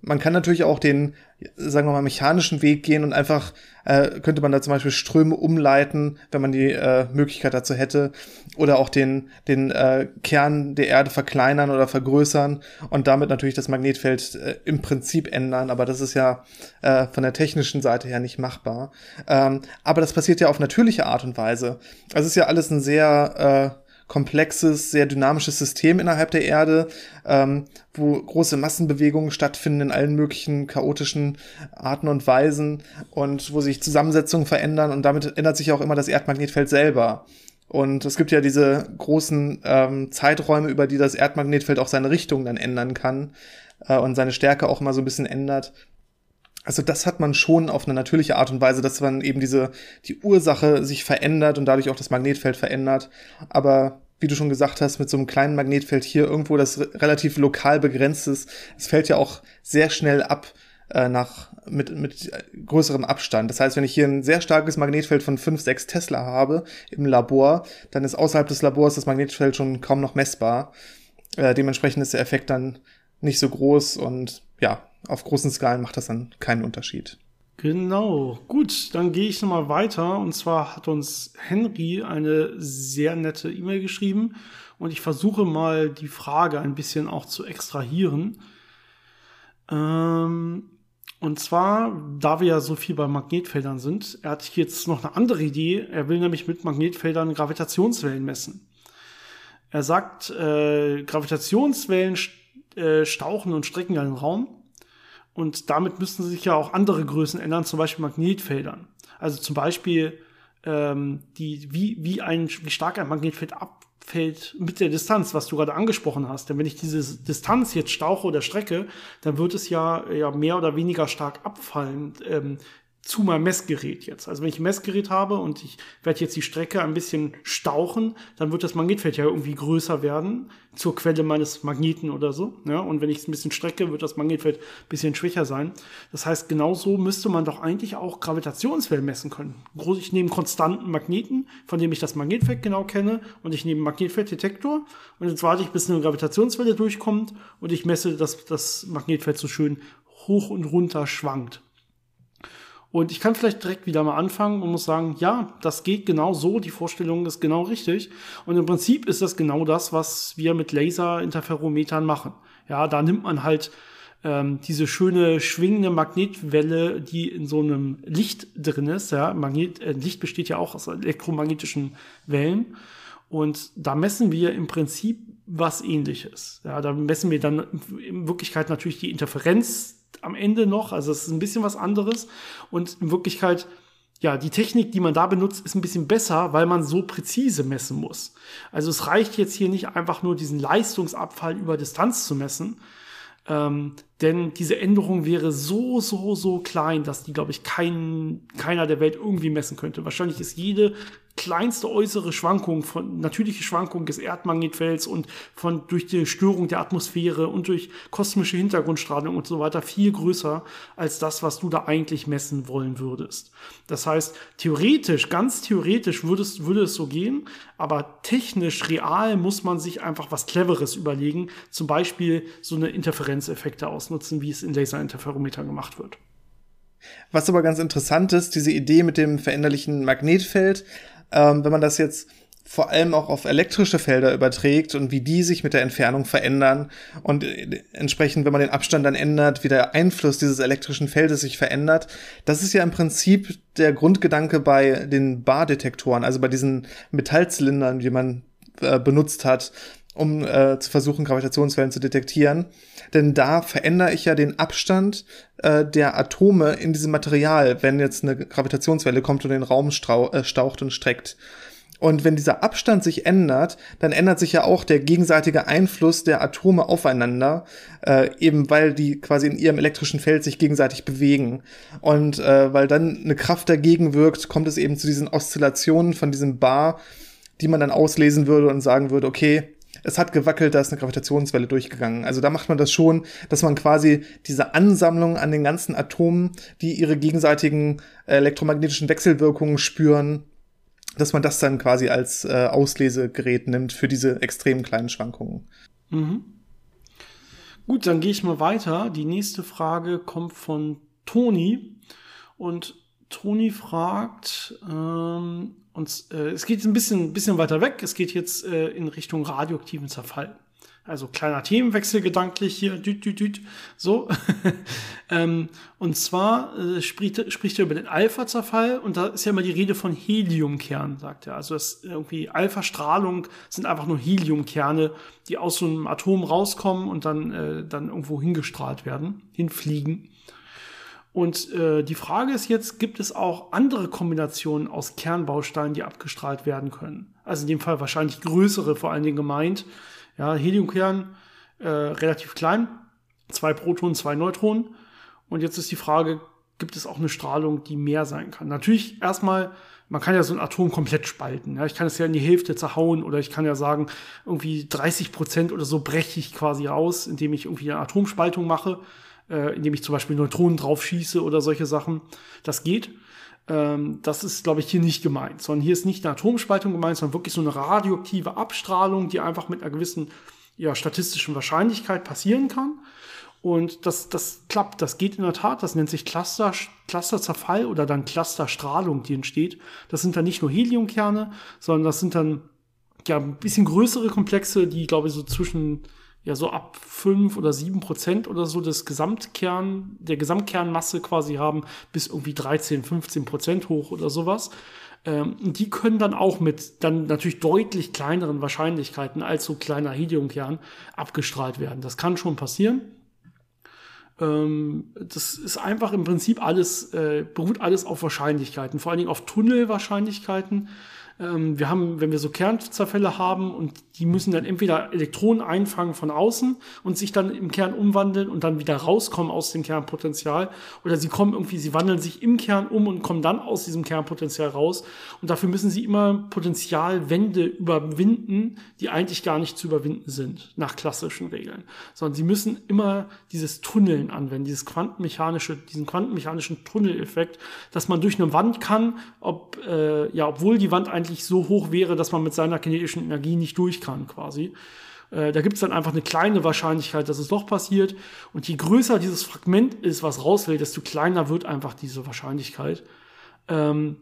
Man kann natürlich auch den, sagen wir mal, mechanischen Weg gehen und einfach äh, könnte man da zum Beispiel Ströme umleiten, wenn man die äh, Möglichkeit dazu hätte, oder auch den, den äh, Kern der Erde verkleinern oder vergrößern und damit natürlich das Magnetfeld äh, im Prinzip ändern. Aber das ist ja äh, von der technischen Seite her nicht machbar. Ähm, aber das passiert ja auf natürliche Art und Weise. Also es ist ja alles ein sehr äh, komplexes, sehr dynamisches System innerhalb der Erde, ähm, wo große Massenbewegungen stattfinden in allen möglichen chaotischen Arten und Weisen und wo sich Zusammensetzungen verändern und damit ändert sich auch immer das Erdmagnetfeld selber. Und es gibt ja diese großen ähm, Zeiträume, über die das Erdmagnetfeld auch seine Richtung dann ändern kann äh, und seine Stärke auch immer so ein bisschen ändert. Also das hat man schon auf eine natürliche Art und Weise, dass man eben diese, die Ursache sich verändert und dadurch auch das Magnetfeld verändert. Aber wie du schon gesagt hast, mit so einem kleinen Magnetfeld hier irgendwo, das relativ lokal begrenzt ist, es fällt ja auch sehr schnell ab äh, nach, mit, mit größerem Abstand. Das heißt, wenn ich hier ein sehr starkes Magnetfeld von 5, 6 Tesla habe im Labor, dann ist außerhalb des Labors das Magnetfeld schon kaum noch messbar. Äh, dementsprechend ist der Effekt dann nicht so groß und ja, auf großen Skalen macht das dann keinen Unterschied. Genau, gut, dann gehe ich nochmal weiter. Und zwar hat uns Henry eine sehr nette E-Mail geschrieben und ich versuche mal die Frage ein bisschen auch zu extrahieren. Ähm, und zwar, da wir ja so viel bei Magnetfeldern sind, er hat jetzt noch eine andere Idee. Er will nämlich mit Magnetfeldern Gravitationswellen messen. Er sagt, äh, Gravitationswellen äh, stauchen und strecken ja den Raum. Und damit müssten sich ja auch andere Größen ändern, zum Beispiel Magnetfeldern. Also zum Beispiel ähm, die, wie, wie, ein, wie stark ein Magnetfeld abfällt mit der Distanz, was du gerade angesprochen hast. Denn wenn ich diese Distanz jetzt stauche oder strecke, dann wird es ja, ja mehr oder weniger stark abfallen. Ähm, zu meinem Messgerät jetzt. Also wenn ich ein Messgerät habe und ich werde jetzt die Strecke ein bisschen stauchen, dann wird das Magnetfeld ja irgendwie größer werden zur Quelle meines Magneten oder so. Ja, und wenn ich es ein bisschen strecke, wird das Magnetfeld ein bisschen schwächer sein. Das heißt, genauso müsste man doch eigentlich auch Gravitationswellen messen können. Ich nehme konstanten Magneten, von dem ich das Magnetfeld genau kenne, und ich nehme Magnetfelddetektor und jetzt warte ich, bis eine Gravitationswelle durchkommt und ich messe, dass das Magnetfeld so schön hoch und runter schwankt. Und ich kann vielleicht direkt wieder mal anfangen und muss sagen, ja, das geht genau so, die Vorstellung ist genau richtig. Und im Prinzip ist das genau das, was wir mit Laserinterferometern machen. Ja, da nimmt man halt ähm, diese schöne schwingende Magnetwelle, die in so einem Licht drin ist. Ja, Magnet, äh, Licht besteht ja auch aus elektromagnetischen Wellen. Und da messen wir im Prinzip was ähnliches. Ja, da messen wir dann in Wirklichkeit natürlich die Interferenz am Ende noch. Also es ist ein bisschen was anderes. Und in Wirklichkeit, ja, die Technik, die man da benutzt, ist ein bisschen besser, weil man so präzise messen muss. Also es reicht jetzt hier nicht einfach nur diesen Leistungsabfall über Distanz zu messen, ähm, denn diese Änderung wäre so, so, so klein, dass die, glaube ich, kein, keiner der Welt irgendwie messen könnte. Wahrscheinlich ist jede kleinste äußere Schwankung von natürliche Schwankung des Erdmagnetfelds und von durch die Störung der Atmosphäre und durch kosmische Hintergrundstrahlung und so weiter viel größer als das, was du da eigentlich messen wollen würdest. Das heißt, theoretisch, ganz theoretisch würdest, würde es so gehen, aber technisch, real muss man sich einfach was Cleveres überlegen, zum Beispiel so eine Interferenzeffekte ausnutzen, wie es in Laserinterferometern gemacht wird. Was aber ganz interessant ist, diese Idee mit dem veränderlichen Magnetfeld, ähm, wenn man das jetzt vor allem auch auf elektrische Felder überträgt und wie die sich mit der Entfernung verändern und äh, entsprechend, wenn man den Abstand dann ändert, wie der Einfluss dieses elektrischen Feldes sich verändert. Das ist ja im Prinzip der Grundgedanke bei den Bardetektoren, also bei diesen Metallzylindern, die man äh, benutzt hat, um äh, zu versuchen, Gravitationswellen zu detektieren. Denn da verändere ich ja den Abstand äh, der Atome in diesem Material, wenn jetzt eine Gravitationswelle kommt und den Raum äh, staucht und streckt. Und wenn dieser Abstand sich ändert, dann ändert sich ja auch der gegenseitige Einfluss der Atome aufeinander, äh, eben weil die quasi in ihrem elektrischen Feld sich gegenseitig bewegen. Und äh, weil dann eine Kraft dagegen wirkt, kommt es eben zu diesen Oszillationen von diesem Bar, die man dann auslesen würde und sagen würde, okay, es hat gewackelt, da ist eine Gravitationswelle durchgegangen. Also da macht man das schon, dass man quasi diese Ansammlung an den ganzen Atomen, die ihre gegenseitigen äh, elektromagnetischen Wechselwirkungen spüren, dass man das dann quasi als äh, Auslesegerät nimmt für diese extrem kleinen Schwankungen. Mhm. Gut, dann gehe ich mal weiter. Die nächste Frage kommt von Toni. Und Toni fragt, ähm, und äh, es geht ein bisschen, bisschen weiter weg. Es geht jetzt äh, in Richtung radioaktiven Zerfall. Also kleiner Themenwechsel gedanklich hier, düt, düt, düt, so. <laughs> ähm, und zwar äh, spricht, spricht er über den Alpha-Zerfall und da ist ja immer die Rede von Heliumkernen, sagt er. Also das irgendwie Alpha-Strahlung sind einfach nur Heliumkerne, die aus so einem Atom rauskommen und dann, äh, dann irgendwo hingestrahlt werden, hinfliegen. Und äh, die Frage ist jetzt, gibt es auch andere Kombinationen aus Kernbausteinen, die abgestrahlt werden können? Also in dem Fall wahrscheinlich größere vor allen Dingen gemeint ja, Heliumkern äh, relativ klein, zwei Protonen, zwei Neutronen. Und jetzt ist die Frage, gibt es auch eine Strahlung, die mehr sein kann? Natürlich erstmal, man kann ja so ein Atom komplett spalten. Ja, ich kann es ja in die Hälfte zerhauen oder ich kann ja sagen, irgendwie 30 Prozent oder so breche ich quasi aus, indem ich irgendwie eine Atomspaltung mache, äh, indem ich zum Beispiel Neutronen draufschieße oder solche Sachen. Das geht. Ähm, das ist, glaube ich, hier nicht gemeint, sondern hier ist nicht eine Atomspaltung gemeint, sondern wirklich so eine radioaktive Abstrahlung, die einfach mit einer gewissen ja, statistischen Wahrscheinlichkeit passieren kann. Und das, das klappt, das geht in der Tat, das nennt sich Cluster, Clusterzerfall oder dann Clusterstrahlung, die entsteht. Das sind dann nicht nur Heliumkerne, sondern das sind dann ja ein bisschen größere Komplexe, die, glaube ich, so zwischen ja so ab fünf oder sieben Prozent oder so des Gesamtkern, der Gesamtkernmasse quasi haben, bis irgendwie 13, 15 Prozent hoch oder sowas. Ähm, die können dann auch mit dann natürlich deutlich kleineren Wahrscheinlichkeiten als so kleiner Heliumkern abgestrahlt werden. Das kann schon passieren. Ähm, das ist einfach im Prinzip alles, äh, beruht alles auf Wahrscheinlichkeiten, vor allen Dingen auf Tunnelwahrscheinlichkeiten. Ähm, wir haben, wenn wir so Kernzerfälle haben und die müssen dann entweder Elektronen einfangen von außen und sich dann im Kern umwandeln und dann wieder rauskommen aus dem Kernpotenzial oder sie kommen irgendwie, sie wandeln sich im Kern um und kommen dann aus diesem Kernpotenzial raus. Und dafür müssen sie immer Potenzialwände überwinden, die eigentlich gar nicht zu überwinden sind nach klassischen Regeln, sondern sie müssen immer dieses Tunneln anwenden, dieses quantenmechanische, diesen quantenmechanischen Tunneleffekt, dass man durch eine Wand kann, ob äh, ja, obwohl die Wand eigentlich so hoch wäre, dass man mit seiner kinetischen Energie nicht durch kann quasi. Äh, da gibt es dann einfach eine kleine Wahrscheinlichkeit, dass es doch passiert. Und je größer dieses Fragment ist, was rausfällt, desto kleiner wird einfach diese Wahrscheinlichkeit. Ähm,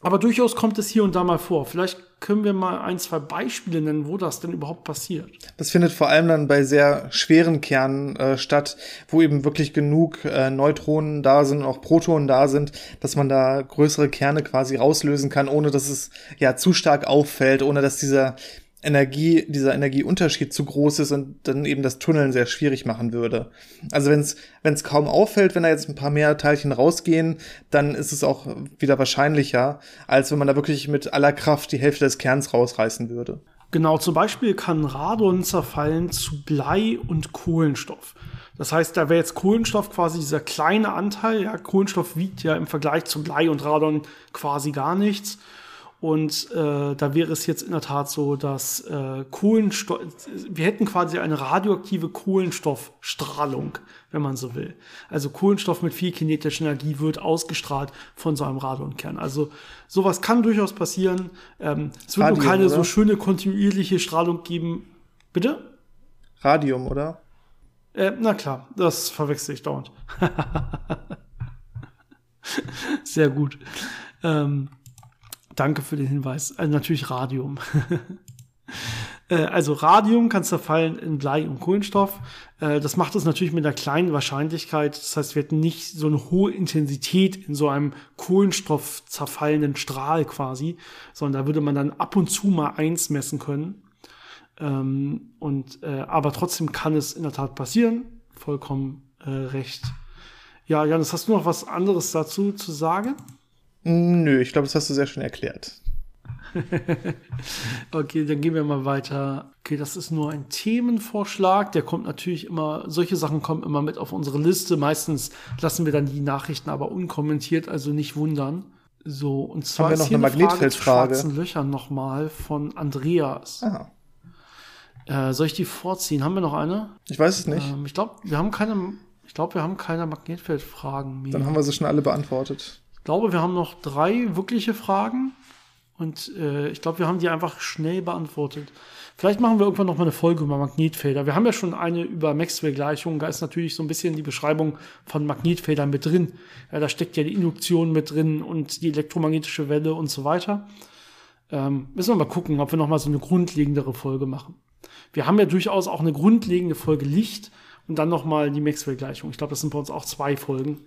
aber durchaus kommt es hier und da mal vor. Vielleicht können wir mal ein, zwei Beispiele nennen, wo das denn überhaupt passiert. Das findet vor allem dann bei sehr schweren Kernen äh, statt, wo eben wirklich genug äh, Neutronen da sind auch Protonen da sind, dass man da größere Kerne quasi rauslösen kann, ohne dass es ja zu stark auffällt, ohne dass dieser Energie, dieser Energieunterschied zu groß ist und dann eben das Tunneln sehr schwierig machen würde. Also wenn es kaum auffällt, wenn da jetzt ein paar mehr Teilchen rausgehen, dann ist es auch wieder wahrscheinlicher, als wenn man da wirklich mit aller Kraft die Hälfte des Kerns rausreißen würde. Genau, zum Beispiel kann Radon zerfallen zu Blei und Kohlenstoff. Das heißt, da wäre jetzt Kohlenstoff quasi dieser kleine Anteil. Ja, Kohlenstoff wiegt ja im Vergleich zu Blei und Radon quasi gar nichts. Und äh, da wäre es jetzt in der Tat so, dass äh, Kohlenstoff, wir hätten quasi eine radioaktive Kohlenstoffstrahlung, wenn man so will. Also Kohlenstoff mit viel kinetischer Energie wird ausgestrahlt von so einem Radonkern. Also sowas kann durchaus passieren. Ähm, es wird Radium, nur keine oder? so schöne kontinuierliche Strahlung geben. Bitte? Radium, oder? Äh, na klar, das verwechsel ich dauernd. <laughs> Sehr gut. Ähm, Danke für den Hinweis. Also natürlich Radium. <laughs> Äh, also Radium kann zerfallen in Blei und Kohlenstoff. Äh, das macht es natürlich mit einer kleinen Wahrscheinlichkeit. Das heißt, wir hätten nicht so eine hohe Intensität in so einem Kohlenstoff zerfallenden Strahl quasi, sondern da würde man dann ab und zu mal eins messen können. Ähm, und äh, aber trotzdem kann es in der Tat passieren. Vollkommen recht. Ja, Janis, hast du noch was anderes dazu zu sagen? Nö, ich glaube, das hast du sehr schön erklärt. <laughs> okay, dann gehen wir mal weiter. Okay, das ist nur ein Themenvorschlag. Der kommt natürlich immer, solche Sachen kommen immer mit auf unsere Liste. Meistens lassen wir dann die Nachrichten aber unkommentiert, also nicht wundern. So, und zwar Haben wir noch ist hier eine Magnetfeldfrage Frage zu schwarzen Löchern nochmal von Andreas. Aha. Äh, soll ich die vorziehen? Haben wir noch eine? Ich weiß es nicht. Ähm, ich glaube, wir haben keine, ich glaube, wir haben keine Magnetfeldfragen mehr. Dann haben wir sie schon alle beantwortet glaube, wir haben noch drei wirkliche Fragen und äh, ich glaube, wir haben die einfach schnell beantwortet. Vielleicht machen wir irgendwann noch mal eine Folge über Magnetfelder. Wir haben ja schon eine über Maxwell-Gleichungen. Da ist natürlich so ein bisschen die Beschreibung von Magnetfeldern mit drin. Ja, da steckt ja die Induktion mit drin und die elektromagnetische Welle und so weiter. Ähm, müssen wir mal gucken, ob wir noch mal so eine grundlegendere Folge machen. Wir haben ja durchaus auch eine grundlegende Folge Licht und dann nochmal die Maxwell-Gleichung. Ich glaube, das sind bei uns auch zwei Folgen.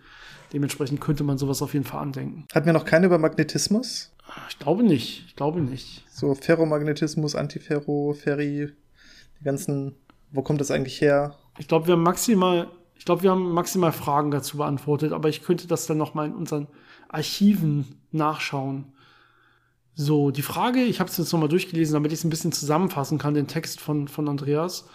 Dementsprechend könnte man sowas auf jeden Fall andenken. Hatten wir noch keine über Magnetismus? Ich glaube nicht. Ich glaube nicht. So Ferromagnetismus, Antiferro, Ferri, die ganzen, wo kommt das eigentlich her? Ich glaube, wir haben maximal, ich glaube, wir haben maximal Fragen dazu beantwortet, aber ich könnte das dann nochmal in unseren Archiven nachschauen. So, die Frage, ich habe es jetzt nochmal durchgelesen, damit ich es ein bisschen zusammenfassen kann, den Text von, von Andreas.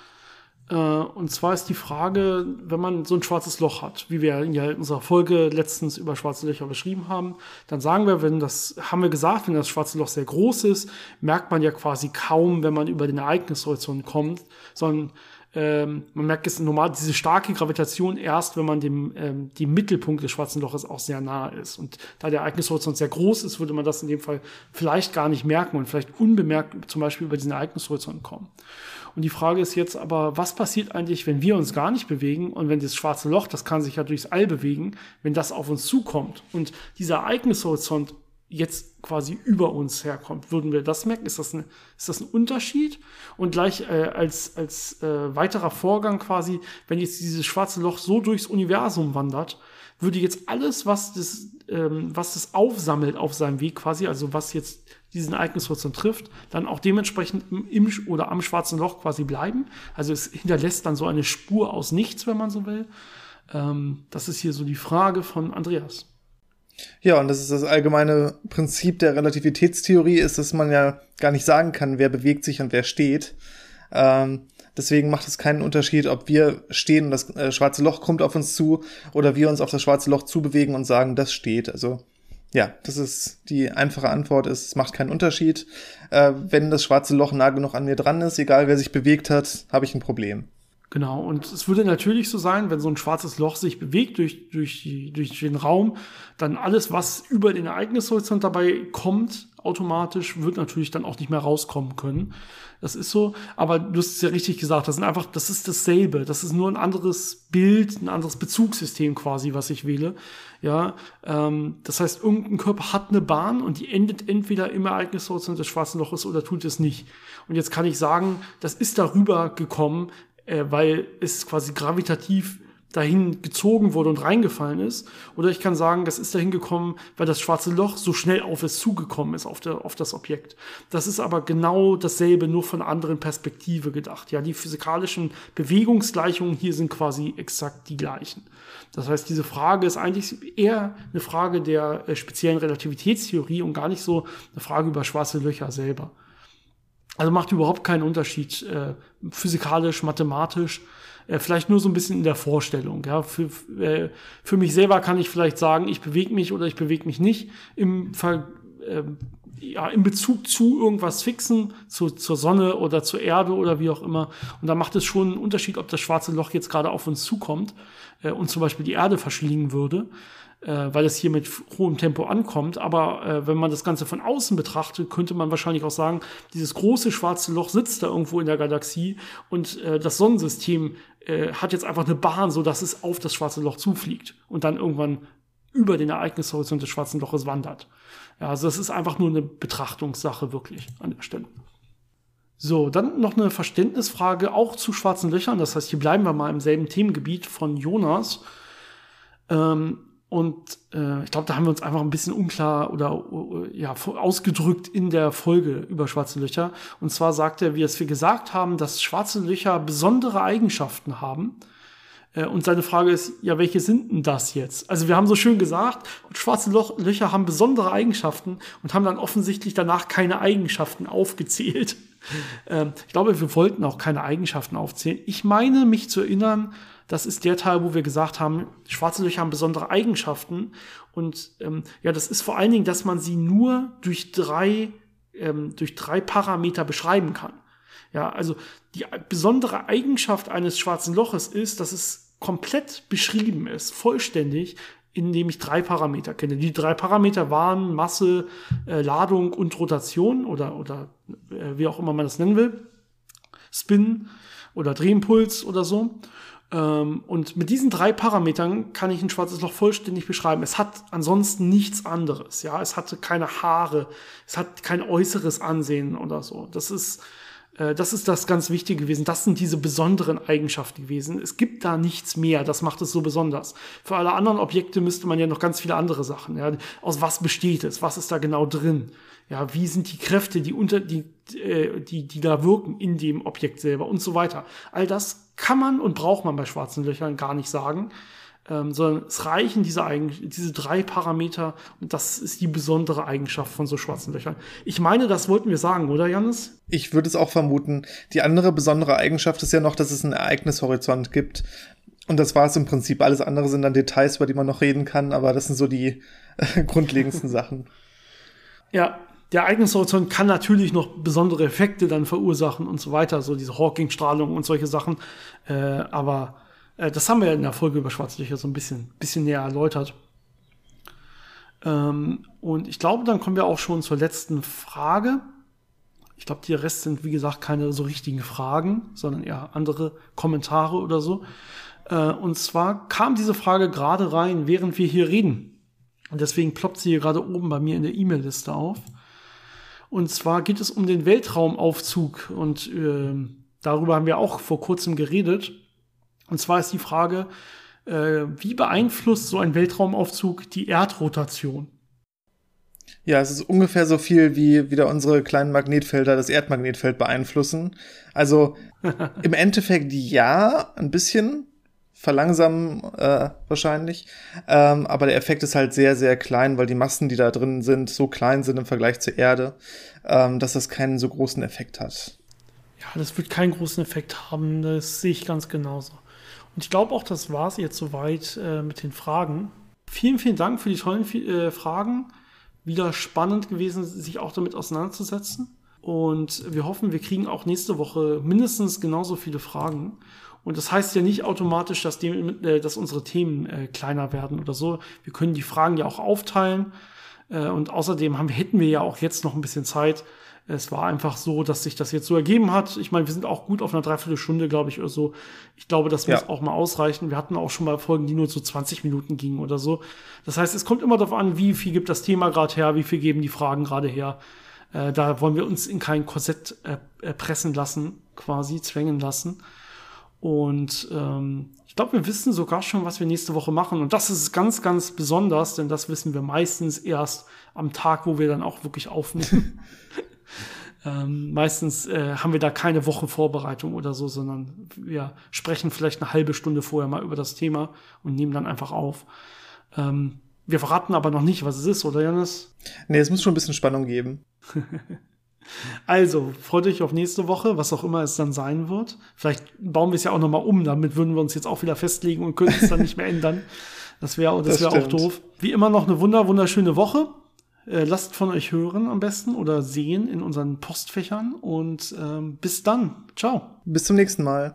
Äh, und zwar ist die Frage, wenn man so ein schwarzes Loch hat, wie wir ja in unserer Folge letztens über schwarze Löcher beschrieben haben, dann sagen wir, wenn das, haben wir gesagt, wenn das schwarze Loch sehr groß ist, merkt man ja quasi kaum, wenn man über den Ereignishorizont kommt, sondern ähm, man merkt es normal, diese starke Gravitation erst, wenn man dem, ähm, dem Mittelpunkt des schwarzen Loches auch sehr nah ist. Und da der Ereignishorizont sehr groß ist, würde man das in dem Fall vielleicht gar nicht merken und vielleicht unbemerkt zum Beispiel über diesen Ereignishorizont kommen. Und die Frage ist jetzt aber, was passiert eigentlich, wenn wir uns gar nicht bewegen und wenn das schwarze Loch, das kann sich ja durchs All bewegen, wenn das auf uns zukommt und dieser Ereignishorizont jetzt quasi über uns herkommt. Würden wir das merken? Ist das, ein, ist das ein Unterschied? Und gleich äh, als, als äh, weiterer Vorgang quasi, wenn jetzt dieses schwarze Loch so durchs Universum wandert, würde jetzt alles, was das, ähm, was das aufsammelt auf seinem Weg quasi, also was jetzt diesen Ereignishorizont trifft, dann auch dementsprechend im, im oder am schwarzen Loch quasi bleiben. Also es hinterlässt dann so eine Spur aus nichts, wenn man so will. Ähm, das ist hier so die Frage von Andreas. Ja, und das ist das allgemeine Prinzip der Relativitätstheorie, ist, dass man ja gar nicht sagen kann, wer bewegt sich und wer steht. Ähm, deswegen macht es keinen Unterschied, ob wir stehen und das äh, schwarze Loch kommt auf uns zu oder wir uns auf das schwarze Loch zubewegen und sagen, das steht. Also ja, das ist die einfache Antwort, ist, es macht keinen Unterschied. Äh, wenn das schwarze Loch nah genug an mir dran ist, egal wer sich bewegt hat, habe ich ein Problem. Genau, und es würde natürlich so sein, wenn so ein schwarzes Loch sich bewegt durch, durch, die, durch den Raum, dann alles, was über den Ereignishorizont dabei kommt, automatisch, wird natürlich dann auch nicht mehr rauskommen können. Das ist so, aber du hast es ja richtig gesagt, das sind einfach, das ist dasselbe. Das ist nur ein anderes Bild, ein anderes Bezugssystem quasi, was ich wähle. Ja, ähm, das heißt, irgendein Körper hat eine Bahn und die endet entweder im Ereignishorizont des schwarzen Loches oder tut es nicht. Und jetzt kann ich sagen, das ist darüber gekommen, äh, weil es quasi gravitativ dahin gezogen wurde und reingefallen ist. Oder ich kann sagen, das ist dahin gekommen, weil das schwarze Loch so schnell auf es zugekommen ist, auf, der, auf das Objekt. Das ist aber genau dasselbe, nur von einer anderen Perspektive gedacht. Ja, die physikalischen Bewegungsgleichungen hier sind quasi exakt die gleichen. Das heißt, diese Frage ist eigentlich eher eine Frage der äh, speziellen Relativitätstheorie und gar nicht so eine Frage über schwarze Löcher selber. Also macht überhaupt keinen Unterschied, äh, physikalisch, mathematisch, äh, vielleicht nur so ein bisschen in der Vorstellung. Ja, für, äh, für mich selber kann ich vielleicht sagen, ich bewege mich oder ich bewege mich nicht im Ver, äh, ja, in Bezug zu irgendwas fixen, zu, zur Sonne oder zur Erde oder wie auch immer. Und da macht es schon einen Unterschied, ob das schwarze Loch jetzt gerade auf uns zukommt äh, und zum Beispiel die Erde verschlingen würde äh, weil es hier mit hohem Tempo ankommt. Aber äh, wenn man das Ganze von außen betrachtet, könnte man wahrscheinlich auch sagen, dieses große schwarze Loch sitzt da irgendwo in der Galaxie und äh, das Sonnensystem äh, hat jetzt einfach eine Bahn, so dass es auf das schwarze Loch zufliegt und dann irgendwann über den Ereignishorizont des schwarzen Loches wandert. Ja, also das ist einfach nur eine Betrachtungssache wirklich an der Stelle. So, dann noch eine Verständnisfrage auch zu schwarzen Löchern. Das heißt, hier bleiben wir mal im selben Themengebiet von Jonas. Ähm, und äh, ich glaube, da haben wir uns einfach ein bisschen unklar oder äh, ja, ausgedrückt in der Folge über schwarze Löcher. Und zwar sagt er, wie es wir gesagt haben, dass schwarze Löcher besondere Eigenschaften haben. Äh, und seine Frage ist, ja, welche sind denn das jetzt? Also wir haben so schön gesagt, schwarze Loch Löcher haben besondere Eigenschaften und haben dann offensichtlich danach keine Eigenschaften aufgezählt. <laughs> Ähm, ich glaube, wir wollten auch keine Eigenschaften aufzählen. Ich meine, mich zu erinnern, das ist der Teil, wo wir gesagt haben, schwarze Löcher haben besondere Eigenschaften. Und ähm, ja, das ist vor allen Dingen, dass man sie nur durch drei, ähm, durch drei Parameter beschreiben kann. Ja, also die besondere Eigenschaft eines schwarzen Loches ist, dass es komplett beschrieben ist, vollständig, indem ich drei Parameter kenne. Die drei Parameter waren Masse, äh, Ladung und Rotation oder, oder äh, wie auch immer man das nennen will. Spin oder Drehimpuls oder so. Ähm, und mit diesen drei Parametern kann ich ein schwarzes Loch vollständig beschreiben. Es hat ansonsten nichts anderes. Ja, es hatte keine Haare, es hat kein äußeres Ansehen oder so. Das ist Äh, das ist das ganz Wichtige gewesen. Das sind diese besonderen Eigenschaften gewesen. Es gibt da nichts mehr. Das macht es so besonders. Für alle anderen Objekte müsste man ja noch ganz viele andere Sachen. Ja. Aus was besteht es? Was ist da genau drin? Ja, wie sind die Kräfte, die unter, die, äh, die, die da wirken in dem Objekt selber und so weiter. All das kann man und braucht man bei schwarzen Löchern gar nicht sagen ähm, sondern es reichen diese, Eigen diese drei Parameter und das ist die besondere Eigenschaft von so schwarzen Löchern. Ich meine, das wollten wir sagen, oder Janis? Ich würde es auch vermuten. Die andere besondere Eigenschaft ist ja noch, dass es einen Ereignishorizont gibt. Und das war es im Prinzip. Alles andere sind dann Details, über die man noch reden kann, aber das sind so die äh, <laughs> grundlegendsten Sachen. Ja, der Ereignishorizont kann natürlich noch besondere Effekte dann verursachen und so weiter, so diese Hawking-Strahlung und solche Sachen. Äh, aber äh, das haben wir in der Folge über Schwarze Löcher so ein bisschen, bisschen näher erläutert. Ähm, und ich glaube, dann kommen wir auch schon zur letzten Frage. Ich glaube, die Rest sind, wie gesagt, keine so richtigen Fragen, sondern eher andere Kommentare oder so. Äh, und zwar kam diese Frage gerade rein, während wir hier reden. Und deswegen ploppt sie hier gerade oben bei mir in der E-Mail-Liste auf. Und zwar geht es um den Weltraumaufzug. Und äh, darüber haben wir auch vor kurzem geredet. Und zwar ist die Frage, äh, wie beeinflusst so ein Weltraumaufzug die Erdrotation? Ja, es ist ungefähr so viel, wie wieder unsere kleinen Magnetfelder das Erdmagnetfeld beeinflussen. Also <laughs> im Endeffekt ja, ein bisschen verlangsamen äh, wahrscheinlich. Ähm, aber der Effekt ist halt sehr, sehr klein, weil die Massen, die da drin sind, so klein sind im Vergleich zur Erde, ähm, dass das keinen so großen Effekt hat. Ja, das wird keinen großen Effekt haben, das sehe ich ganz genauso. Und ich glaube auch, das war es jetzt soweit äh, mit den Fragen. Vielen, vielen Dank für die tollen äh, Fragen. Wieder spannend gewesen, sich auch damit auseinanderzusetzen. Und wir hoffen, wir kriegen auch nächste Woche mindestens genauso viele Fragen. Und das heißt ja nicht automatisch, dass, die, äh, dass unsere Themen äh, kleiner werden oder so. Wir können die Fragen ja auch aufteilen. Äh, und außerdem haben, hätten wir ja auch jetzt noch ein bisschen Zeit, es war einfach so, dass sich das jetzt so ergeben hat. Ich meine, wir sind auch gut auf einer Dreiviertelstunde, glaube ich, oder so. Ich glaube, das muss ja. auch mal ausreichen. Wir hatten auch schon mal Folgen, die nur so 20 Minuten gingen oder so. Das heißt, es kommt immer darauf an, wie viel gibt das Thema gerade her, wie viel geben die Fragen gerade her. Äh, da wollen wir uns in kein Korsett äh, pressen lassen, quasi zwängen lassen. Und ähm, ich glaube, wir wissen sogar schon, was wir nächste Woche machen. Und das ist ganz, ganz besonders, denn das wissen wir meistens erst am Tag, wo wir dann auch wirklich aufnehmen. <laughs> Ähm, meistens äh, haben wir da keine Woche Vorbereitung oder so, sondern wir sprechen vielleicht eine halbe Stunde vorher mal über das Thema und nehmen dann einfach auf. Ähm, wir verraten aber noch nicht, was es ist, oder Janis? Nee, es muss schon ein bisschen Spannung geben. <laughs> also, freut euch auf nächste Woche, was auch immer es dann sein wird. Vielleicht bauen wir es ja auch nochmal um, damit würden wir uns jetzt auch wieder festlegen und können es dann nicht mehr ändern. Das wäre das wär das auch doof. Wie immer noch eine wunder, wunderschöne Woche. Äh, lasst von euch hören am besten oder sehen in unseren Postfächern und ähm, bis dann. Ciao. Bis zum nächsten Mal.